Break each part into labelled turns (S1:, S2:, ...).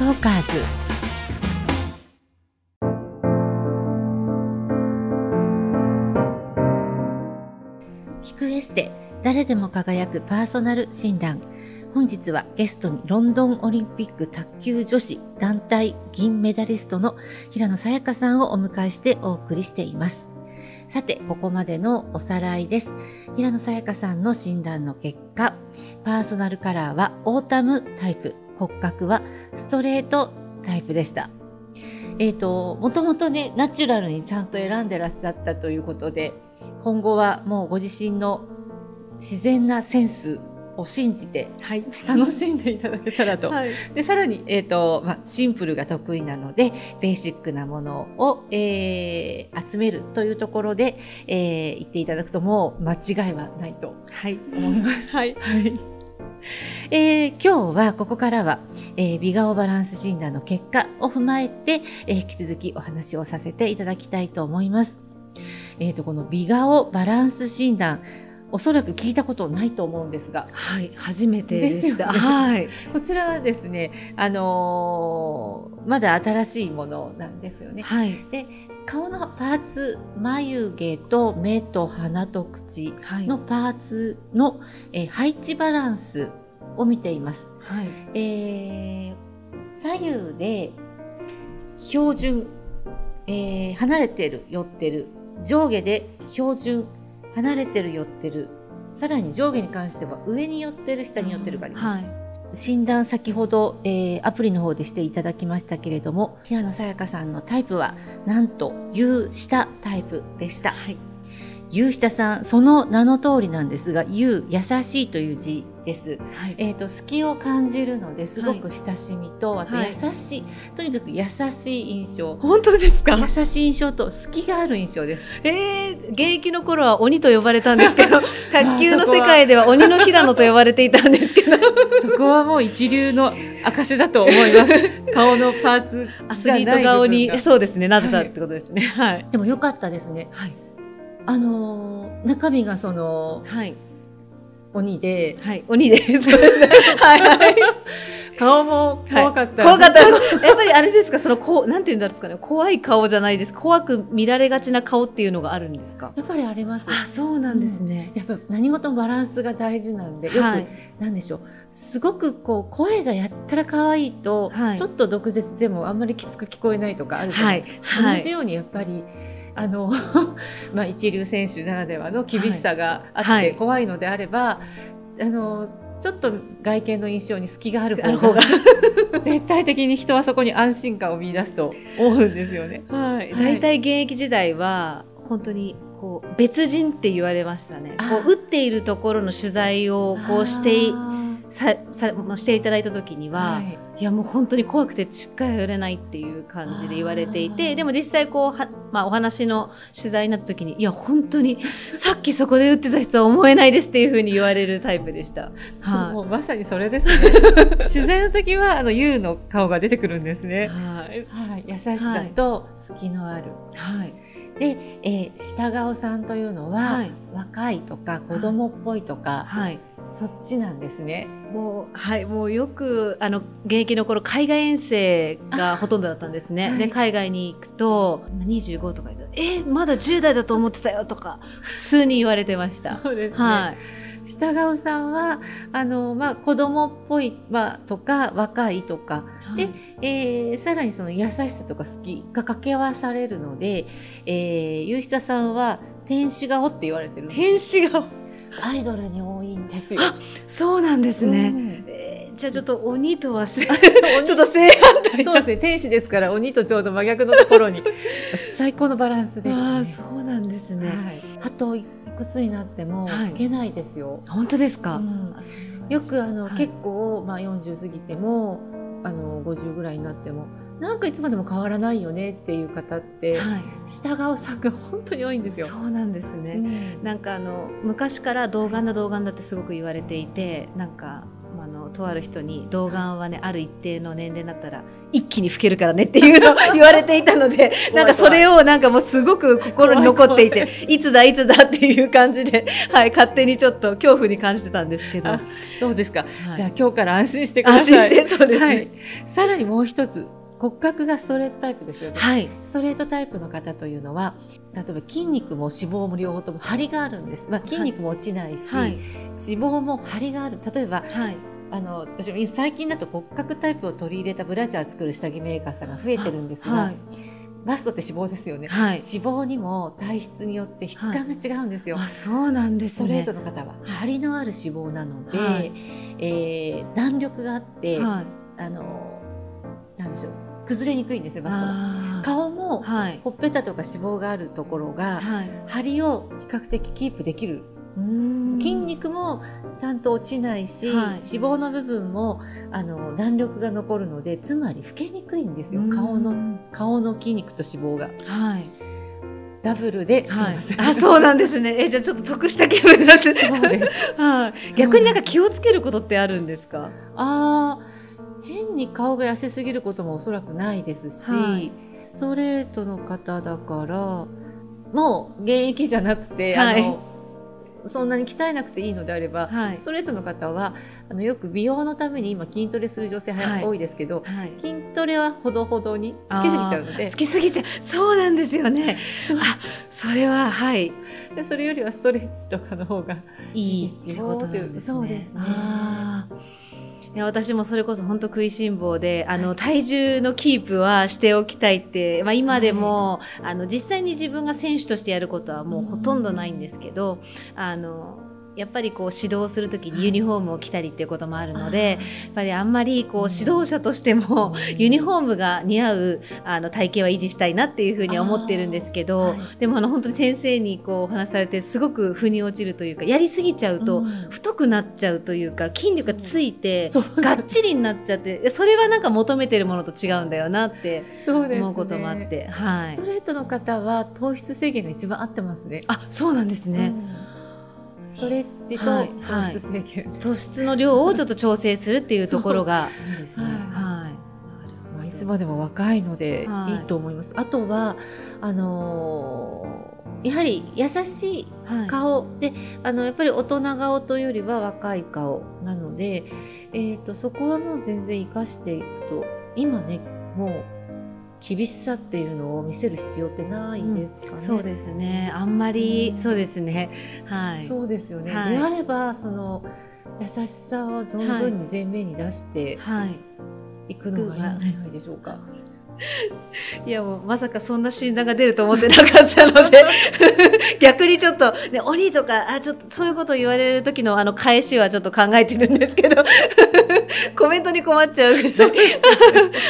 S1: トーカーズ聞くエステ誰でも輝くパーソナル診断。本日はゲストにロンドンオリンピック卓球女子団体銀メダリストの平野早香さんをお迎えしてお送りしています。さてここまでのおさらいです。平野早香さんの診断の結果パーソナルカラーはオータムタイプ。骨格はストレートタイプでした。えっ、ー、ともともとねナチュラルにちゃんと選んでらっしゃったということで今後はもうご自身の自然なセンスを信じて楽しんでいただけたらと。はい、でさらに、えーとまあ、シンプルが得意なのでベーシックなものを、えー、集めるというところで、えー、言っていただくともう間違いはないと思います。はい、はいえー、今日はここからは、えー、美顔バランス診断の結果を踏まえて、えー、引き続きお話をさせていただきたいと思います。えーとこの美顔バランス診断おそらく聞いたことないと思うんですが、
S2: はい、初めてでした。
S1: ね、はい、こちらはですね、あのー、まだ新しいものなんですよね。はい、で、顔のパーツ、眉毛と目と鼻と口のパーツの、はい、えー、配置バランスを見ています。はい、えー、左右で標準、えー、離れてる、寄ってる、上下で標準離れてる寄ってるさらに上下に関しては上に寄ってる下に寄ってるがあります、はい、診断先ほど、えー、アプリの方でしていただきましたけれども平野さやかさんのタイプはなんと U 下タイプでした、はい、U 下さんその名の通りなんですが U 優しいという字です。はい、えっ、ー、と好きを感じるのですごく親しみと、はい、あと優しい、はい、とにかく優しい印象。
S2: 本当ですか？
S1: 優しい印象と好きがある印象です。
S2: ええー、現役の頃は鬼と呼ばれたんですけど、卓球の世界では鬼の平野と呼ばれていたんですけど、
S1: そこはもう一流の証だと思います。顔のパーツ
S2: アスリート顔にそうですねなってたってことですね。はい。
S1: でも良かったですね。はい。あの中身がその。はい。鬼で、
S2: はい、鬼です。はいはい。
S1: 顔も怖かった、
S2: はい、怖かった。やっぱりあれですか、そのこうなんて言うんですかね、怖い顔じゃないです。怖く見られがちな顔っていうのがあるんですか？
S1: やっぱりあります。
S2: あ、そうなんですね。
S1: うん、やっぱ何事もバランスが大事なんで、よく、はい、なんでしょう？すごくこう声がやったら可愛いと、はい、ちょっと毒舌でもあんまりきつく聞こえないとかあるじゃないですか。同じようにやっぱり。あの まあ一流選手ならではの厳しさがあって怖いのであれば、はいはい、あのちょっと外見の印象に隙がある方が 絶対的に人はそこに安心感を見出すと思うんですよね。
S2: はい、大体現役時代は本当にこう別人って言われましたね。こう打っているところの取材をこうしてささしていただいた時には、はい、いやもう本当に怖くてしっかり寄れないっていう感じで言われていてでも実際こうは、まあ、お話の取材になった時にいや本当にさっきそこで打ってた人は思えないですっていうふうに言われるタイプでした。
S1: はい、もうまさにそれですね。自然の時はあの U の顔が出てくるんですね。はい、はい、優しさと隙のある。はい。で、えー、下顔さんというのは、はい、若いとか子供っぽいとか、はい、そっちなんですね。
S2: もうはいもうよくあの現役の頃海外遠征がほとんどだったんですね。で海外に行くと25とか言うとえまだ10代だと思ってたよとか 普通に言われてました。
S1: そうですね。はい。下顔さんはあのまあ子供っぽいまあとか若いとか。で、えー、さらにその優しさとか好きが掛け合わされるので、えー、ゆうしたさんは天使顔って言われてる
S2: 天使顔
S1: アイドルに多いんですよ。
S2: そうなんですね。うん、えー、じゃあちょっと鬼とは ちょっと正反対
S1: そうですね。天使ですから鬼とちょうど真逆のところに 最高のバランスでした、ね、
S2: そうなんですね。はい、
S1: あといくつになっても老けないですよ。
S2: 本当ですか？う
S1: ん、よくあの、はい、結構まあ40過ぎてもあの50ぐらいになっても。なんかいつまでも変わらないよねっていう方って、はい、下顔さんが本当に多いんですよ。
S2: そうなんですね。うん、なんかあの昔から童顔だ童顔だってすごく言われていて、なんかあののとある人に童顔はねある一定の年齢になったら一気に老けるからねっていうのを 言われていたのでなんかそれをなんかもうすごく心に残っていていつだいつだっていう感じで、はい、勝手にちょっと恐怖に感じてたんですけど。
S1: そうですか、はい、じゃあ今日から安心してください。
S2: 安心してそうですね、はい、
S1: さらにもう一つ骨格がストレートタイプですよね、はい、ストレートタイプの方というのは例えば筋肉も脂肪も両方とも張りがあるんです、まあ、筋肉も落ちないし、はい、脂肪も張りがある。例えば、はい、あの私も最近だと骨格タイプを取り入れたブラジャー作る下着メーカーさんが増えてるんですが、バストって脂肪ですよね、はい、脂肪にも体質によって質感が違うんですよ。
S2: はい、あそうなんです、
S1: ね、ストレートの方は張りのある脂肪なので、はい、えー、弾力があって、はい、あのなんでしょう崩れにくいんですよバストが。顔も、はい、ほっぺたとか脂肪があるところが、はい、張りを比較的キープできる筋肉もちゃんと落ちないし、はい、脂肪の部分もあの弾力が残るのでつまり老けにくいんですよ顔の顔の筋肉と脂肪が。はいダブルで、
S2: はい、あ、そうなんですね。え、じゃあちょっと得した気分なんです。そうです。はい。逆になんか気をつけることってあるんですか？
S1: ああ、変に顔が痩せすぎることもおそらくないですし、はい、ストレートの方だからもう現役じゃなくて、はい、あのそんなに鍛えなくていいのであれば、はい、ストレートの方はあのよく美容のために今筋トレする女性、はい、多いですけど、はい、筋トレはほどほどにつきすぎちゃうので。
S2: つきすぎちゃう。そうなんですよね。あそれははい。
S1: でそれよりはストレッチとかの方がいいですよ。
S2: ってことなんですね。そうですね。いや私もそれこそ本当食いしん坊で、あの、体重のキープはしておきたいって、まあ今でも、はい、あの、実際に自分が選手としてやることはもうほとんどないんですけど、あの、やっぱりこう指導する時にユニフォームを着たりっていうこともあるので、やっぱりあんまりこう指導者としてもユニフォームが似合うあの体型は維持したいなっていうふうには思ってるんですけど、でもあの本当に先生にこうお話されてすごく腑に落ちるというかやりすぎちゃうと太くなっちゃうというか筋力がついてがっちりになっちゃってそれはなんか求めてるものと違うんだよなって思うこともあって、
S1: はい、ストレートの方は糖質制限が一番合ってますね。
S2: あそうなんですね、うん
S1: ストレッチと糖質制限、
S2: はい、糖質の量をちょっと調整するっていうところがいいですね。
S1: はい。い。つまでも若いのでい。いと思います。あとはあのー、やはり優しい顔、はい、であのやっぱり大人顔というよりは若い顔なので、えーとそこはもう全然生かしていくと今ねもう厳しさっていうのを見せる必要ってないですかね。うん、
S2: そうですね。あんまり、うん、そうですね。はい。
S1: そうですよね。はい、であればその優しさを存分に前面に出していくのがいいんじゃないでしょうか。はい
S2: いやもうまさかそんな診断が出ると思ってなかったので 逆にちょっと、ね、鬼とか、あ、ちょっとそういうこと言われる時のあの返しはちょっと考えてるんですけど コメントに困っちゃうぐらい。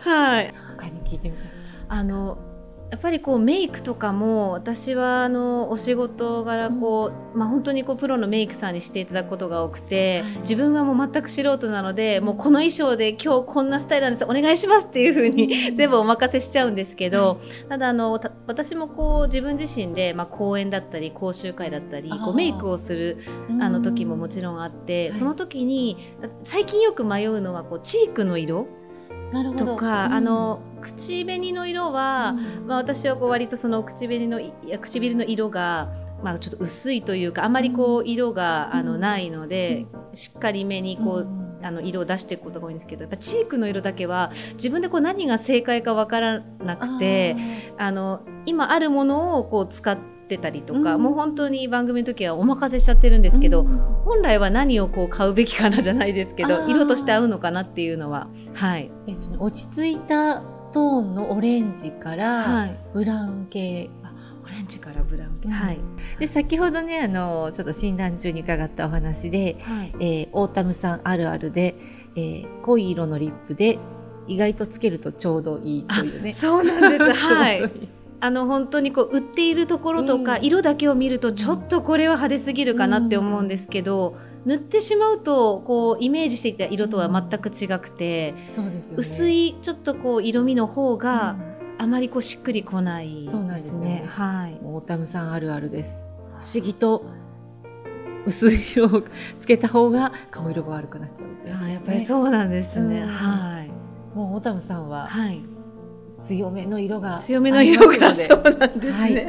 S2: はい。
S1: 他に聞いてみたい。
S2: あのやっぱりこうメイクとかも私はあのお仕事柄こう、うん、まあ、本当にこうプロのメイクさんにしていただくことが多くて、自分はもう全く素人なのでもうこの衣装で今日こんなスタイルなんですお願いしますっていうふうに全部お任せしちゃうんですけど、ただあの私もこう自分自身で、まあ、講演だったり講習会だったりこうメイクをするあの時ももちろんあって、その時に最近よく迷うのはこうチークの色とか、うん、あの口紅の色は、うん、まあ、私はこう割とその口紅の唇の色が、まあ、ちょっと薄いというかあまりこう色が、あのないので、しっかりめにこう、あの色を出していくことが多いんですけどやっぱチークの色だけは自分でこう何が正解か分からなくてあの今あるものをこう使ってってたりとか、うん、もう本当に番組の時はお任せしちゃってるんですけど、うん、本来は何をこう買うべきかなじゃないですけど色として合うのかなっていうのは、はい。
S1: えっとね、落ち着いたトーンのオレンジからブラウン系、
S2: オレンジからブラウン系、はい、
S1: で先ほどねあのちょっと診断中に伺ったお話で、はい、えー、オータムさんあるあるで、えー、濃い色のリップで意外とつけるとちょうどいいというね。
S2: そうなんです。はい。あの本当にこう売っているところとか、色だけを見るとちょっとこれは派手すぎるかなって思うんですけど、塗ってしまうとこうイメージしていた色とは全く違くて、そうですね、薄いちょっとこう色味の方があまりこうしっくりこないですね。そうなんですね。はい。
S1: オータムさんあるあるです。不思議と薄い色をつけた方が顔色が悪くなっちゃう
S2: で、あやっぱりそうなんですね、うん、はい。
S1: もうオタムさんは、はい、強めの色が
S2: 強めの色がそうなんですね、はい。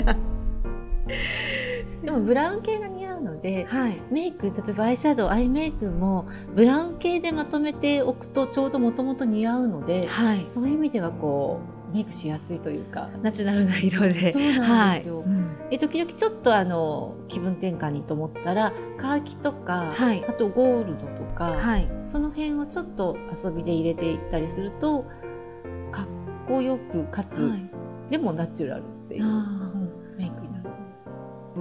S1: でもブラウン系が似ので、はい、メイク例えばアイシャドウアイメイクもブラウン系でまとめておくとちょうどもともと似合うので、はい、そういう意味ではこうメイクしやすいというか。
S2: ナチュラルな色で。
S1: そうなんですよ、はい。うん、え時々ちょっとあの気分転換にと思ったらカーキとか、はい、あとゴールドとか、はい、その辺をちょっと遊びで入れていったりするとかっこよくかつ、でもナチュラルっていう。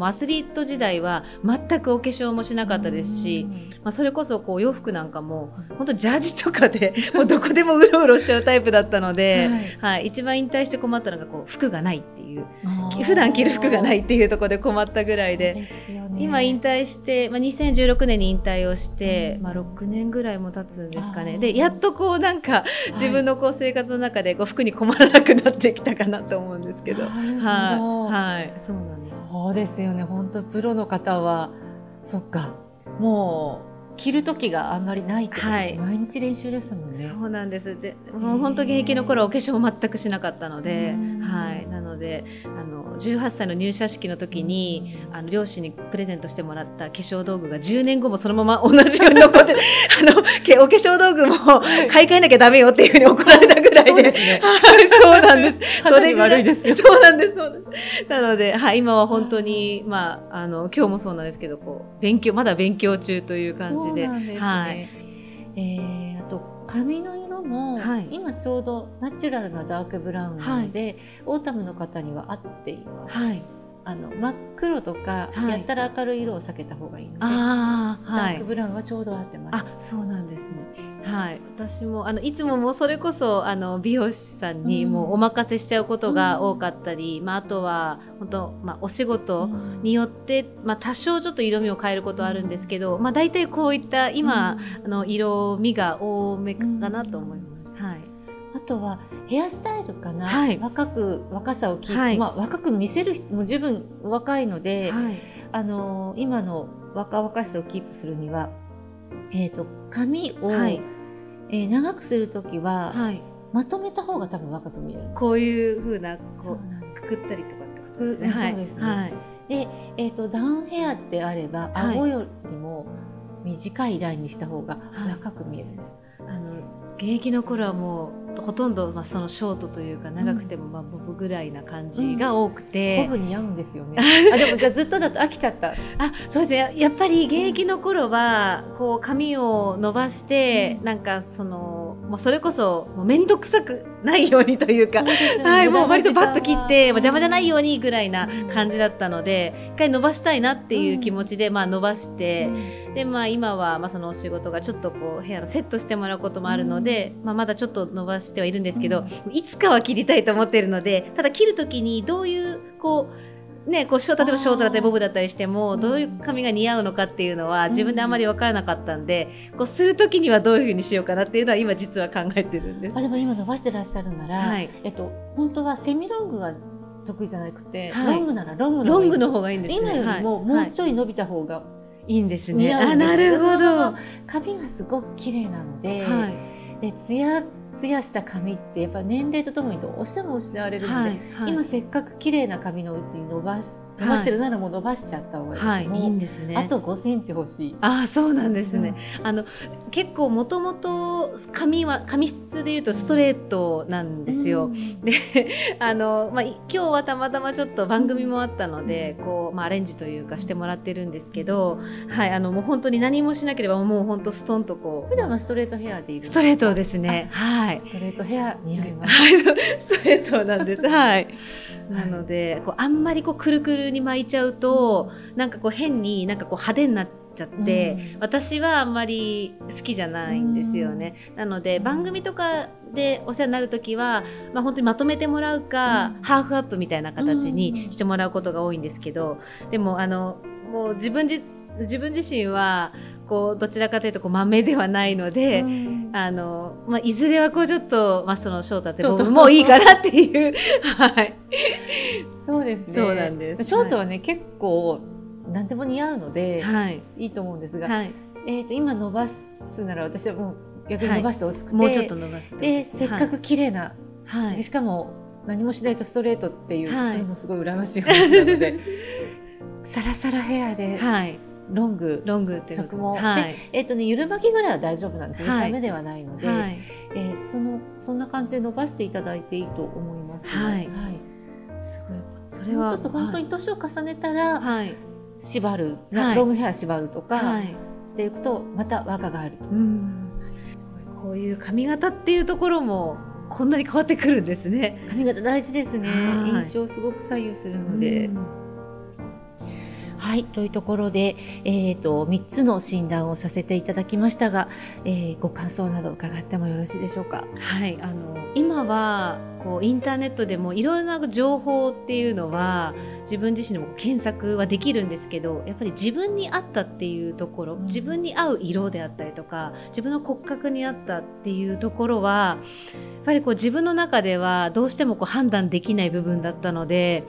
S2: アスリート時代は全くお化粧もしなかったですし、まあ、それこそこう洋服なんかも本当ジャージとかで もうどこでもうろうろしちゃうタイプだったので、はい、はい、一番引退して困ったのがこう服がないっていう普段着る服がないっていうところで困ったぐらいで、ね、今引退して、まあ、2016年に引退をして、まあ、6年ぐらいも経つんですかね。でやっとこうなんか自分のこう生活の中でこう服に困らなくなってきたかなと思うんですけど。はい、はい、そうなんです。
S1: そうですよね。本当プロの方はそっか。もう着る時があんまりないってことです、はい、毎日練習ですもんね。
S2: そうなんです。で、もう本当現役の頃お化粧も全くしなかったので、はい。なので、あの18歳の入社式の時にあの両親にプレゼントしてもらった化粧道具が10年後もそのまま同じように残ってあのお化粧道具も買い替えなきゃダメよっていうふうに怒られたぐらいで、そうですね。そうなんです。
S1: それ悪いです。
S2: そうなんです。そうなので、はい、今は本当にまああの今日もそうなんですけど、こう勉強まだ勉強中という感じで、で
S1: ね、はい。えー、あと髪の色も、はい、今ちょうどナチュラルなダークブラウンなので、はい、オータムの方には合っています。はいあの真っ黒とか、やったら明るい色を避けた方がいいので、あダークブラウンはちょうど合ってます。
S2: あ、そうなんですね。はい、私もあのいつももそれこそあの美容師さんにもうお任せしちゃうことが多かったり、うん、まああとは本当まあお仕事によって、まあ多少ちょっと色味を変えることはあるんですけど、まあ大体こういった今、あの色味が多めかなと思います。
S1: とはヘアスタイルかな、はい、若く若さをキープ、はい、まあ、若く見せる人も十分若いので、はい、あの今の若々しさをキープするには、えーと、髪を、はい、えー、長くする時は、まとめた方が多分若く見える。
S2: こういうふうなこうくくったりとかってことですね。そうですね、
S1: で、えーと、ダウンヘアってあれば、顎よりも短いラインにした方が若く見えるんです。
S2: あの現役の頃はもうほとんど、まあ、そのショートというか長くてもまあボブぐらいな感じが多くて、
S1: うん、ボブ似合うんですよね。あでもじゃあずっとだと飽きちゃった？あ
S2: そうですね。やっぱり現役の頃はこう髪を伸ばして、うん、なんかそのもうそれこそもう面倒くさくないようにというか、ね、はい、もう割とバッと切って、邪魔じゃないようにぐらいな感じだったので、うん、一回伸ばしたいなっていう気持ちで、まあ伸ばして、うん、で、まあ今は、まあそのお仕事がちょっとこう、部屋のセットしてもらうこともあるので、うん、まあまだちょっと伸ばしてはいるんですけど、いつかは切りたいと思っているので、ただ切るときにどういう、こう、ね、こう例えばショートだったりボブだったりしてもどういう髪が似合うのかっていうのは自分であまり分からなかったんで、こうする時にはどういうふうにしようかなっていうのは今実は考えてるんです。
S1: あでも今伸ばしてらっしゃるなら、はい、えっと本当はセミロングは得意じゃなくて、はい、ロングならロング
S2: のロングの方がいいんです、ね、
S1: 今よりももうちょい伸びた方が
S2: いいんですね。あなるほど。
S1: 髪がすごく綺麗なので、はい、でツヤツヤした髪ってやっぱ年齢とともにどうしても失われるので、はいはい、今せっかく綺麗な髪のうちに伸ばし伸ばしてるならもう伸ばしちゃった方がいい、
S2: はい、いいんですね。
S1: あと5センチ欲しい。
S2: あそうなんですね、うん、あの結構もともと髪は髪質でいうとストレートなんですよ、うん、であの、まあ、今日はたまたまちょっと番組もあったのでこう、まあ、アレンジというかしてもらってるんですけど、はい、あのもう本当に何もしなければもう本当ストンとこう。
S1: 普段はストレートヘアでいる
S2: ストレートですね。はい
S1: ストレートヘア似合います。はい
S2: ストレートなんです。はい。なのでこうあんまりこうくるくるに巻いちゃうと、なんかこう変になんかこう派手になっちゃって、うん、私はあんまり好きじゃないんですよね。うん、なので番組とかでお世話になる時は、まあ、本当にまとめてもらうか、うん、ハーフアップみたいな形にしてもらうことが多いんですけど、でもあのもう自分自自分自身はこうどちらかというとこう豆ではないので、うん、あのまあ、いずれはこうちょっと、まあ、その翔太って僕もういいかなっていう。はい。
S1: そうですね。そうなんです。ショートはね、はい、結構何でも似合うので、
S2: はい、
S1: いいと思うんですが、はい、えーと、今伸ばすなら私はもう逆に伸ばしてほしくて、
S2: もうちょっと伸ばす
S1: でせっかく綺麗な、はい、でしかも何もしないとストレートっていう、それもすごい羨ましい話なので サラサラヘアで。はいロング、
S2: ロングって
S1: 着毛、はい、で、えっ、ー、とね、ゆる巻きぐらいは大丈夫なんですね。はい、ダメではないので、はい、えー、そのそんな感じで伸ばしていただいていいと思います、ね、はい。はい。
S2: すごい。
S1: それはちょっと本当に年を重ねたら、はい、縛る、はい、ロングヘア縛るとか、はい、していくとまた若があると。うん
S2: こういう髪型っていうところもこんなに変わってくるんですね。
S1: 髪型大事ですね。印象すごく左右するので。はい、というところで、えっ、ー、と、3つの診断をさせていただきましたが、えー、ご感想など伺ってもよろしいでしょうか？
S2: はい、あの、今は、こう、インターネットでもいろいろな情報っていうのは、自分自身でも検索はできるんですけど、やっぱり自分に合ったっていうところ、自分に合う色であったりとか、自分の骨格に合ったっていうところは、やっぱりこう自分の中ではどうしてもこう判断できない部分だったので、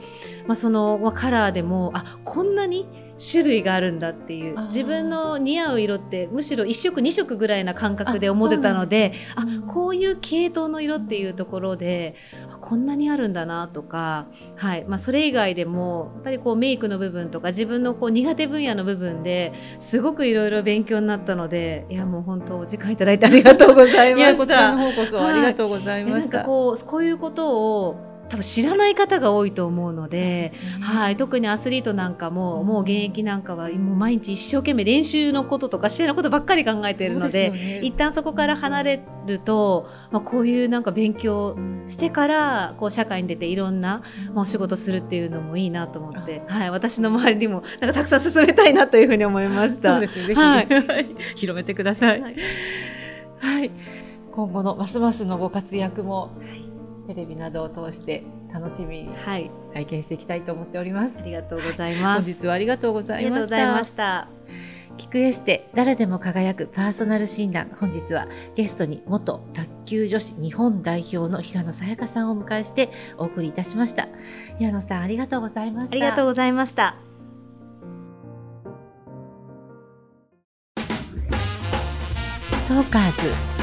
S2: まあ、そのカラーでもあこんなに種類があるんだっていう。自分の似合う色ってむしろ1色2色ぐらいな感覚で思ってたのであ、ね、こういう系統の色っていうところでこんなにあるんだなとか、はい。まあ、それ以外でもやっぱりこうメイクの部分とか自分のこう苦手分野の部分ですごくいろいろ勉強になったのでいやもう本当お時間いただいてありがとうございました。いや
S1: こちらの方こそありがとうございました。
S2: はい、こうこういうことを多分知らない方が多いと思うので、ね、はい、特にアスリートなんかも、うん、もう現役なんかはもう毎日一生懸命練習のこととか試合のことばっかり考えているので、ね、一旦そこから離れると、まあ、こういうなんか勉強してからこう社会に出ていろんな、まあ、お仕事するっていうのもいいなと思って、はい、私の周りにもなんかたくさん進めたいなというふうに思いました。
S1: そうですね、はい、広めてください。はい、はい、今後のますますのご活躍も、はいテレビなどを通して楽しみに体験していきたいと思っております。
S2: ありがとうございます。
S1: 本日はありがとうございました。したキクエステ誰でも輝くパーソナル診断本日はゲストに元卓球女子日本代表の平野さやかさんをお迎えしてお送りいたしました平野さんありがとうございました
S2: ありがとうございました
S1: トーカーズ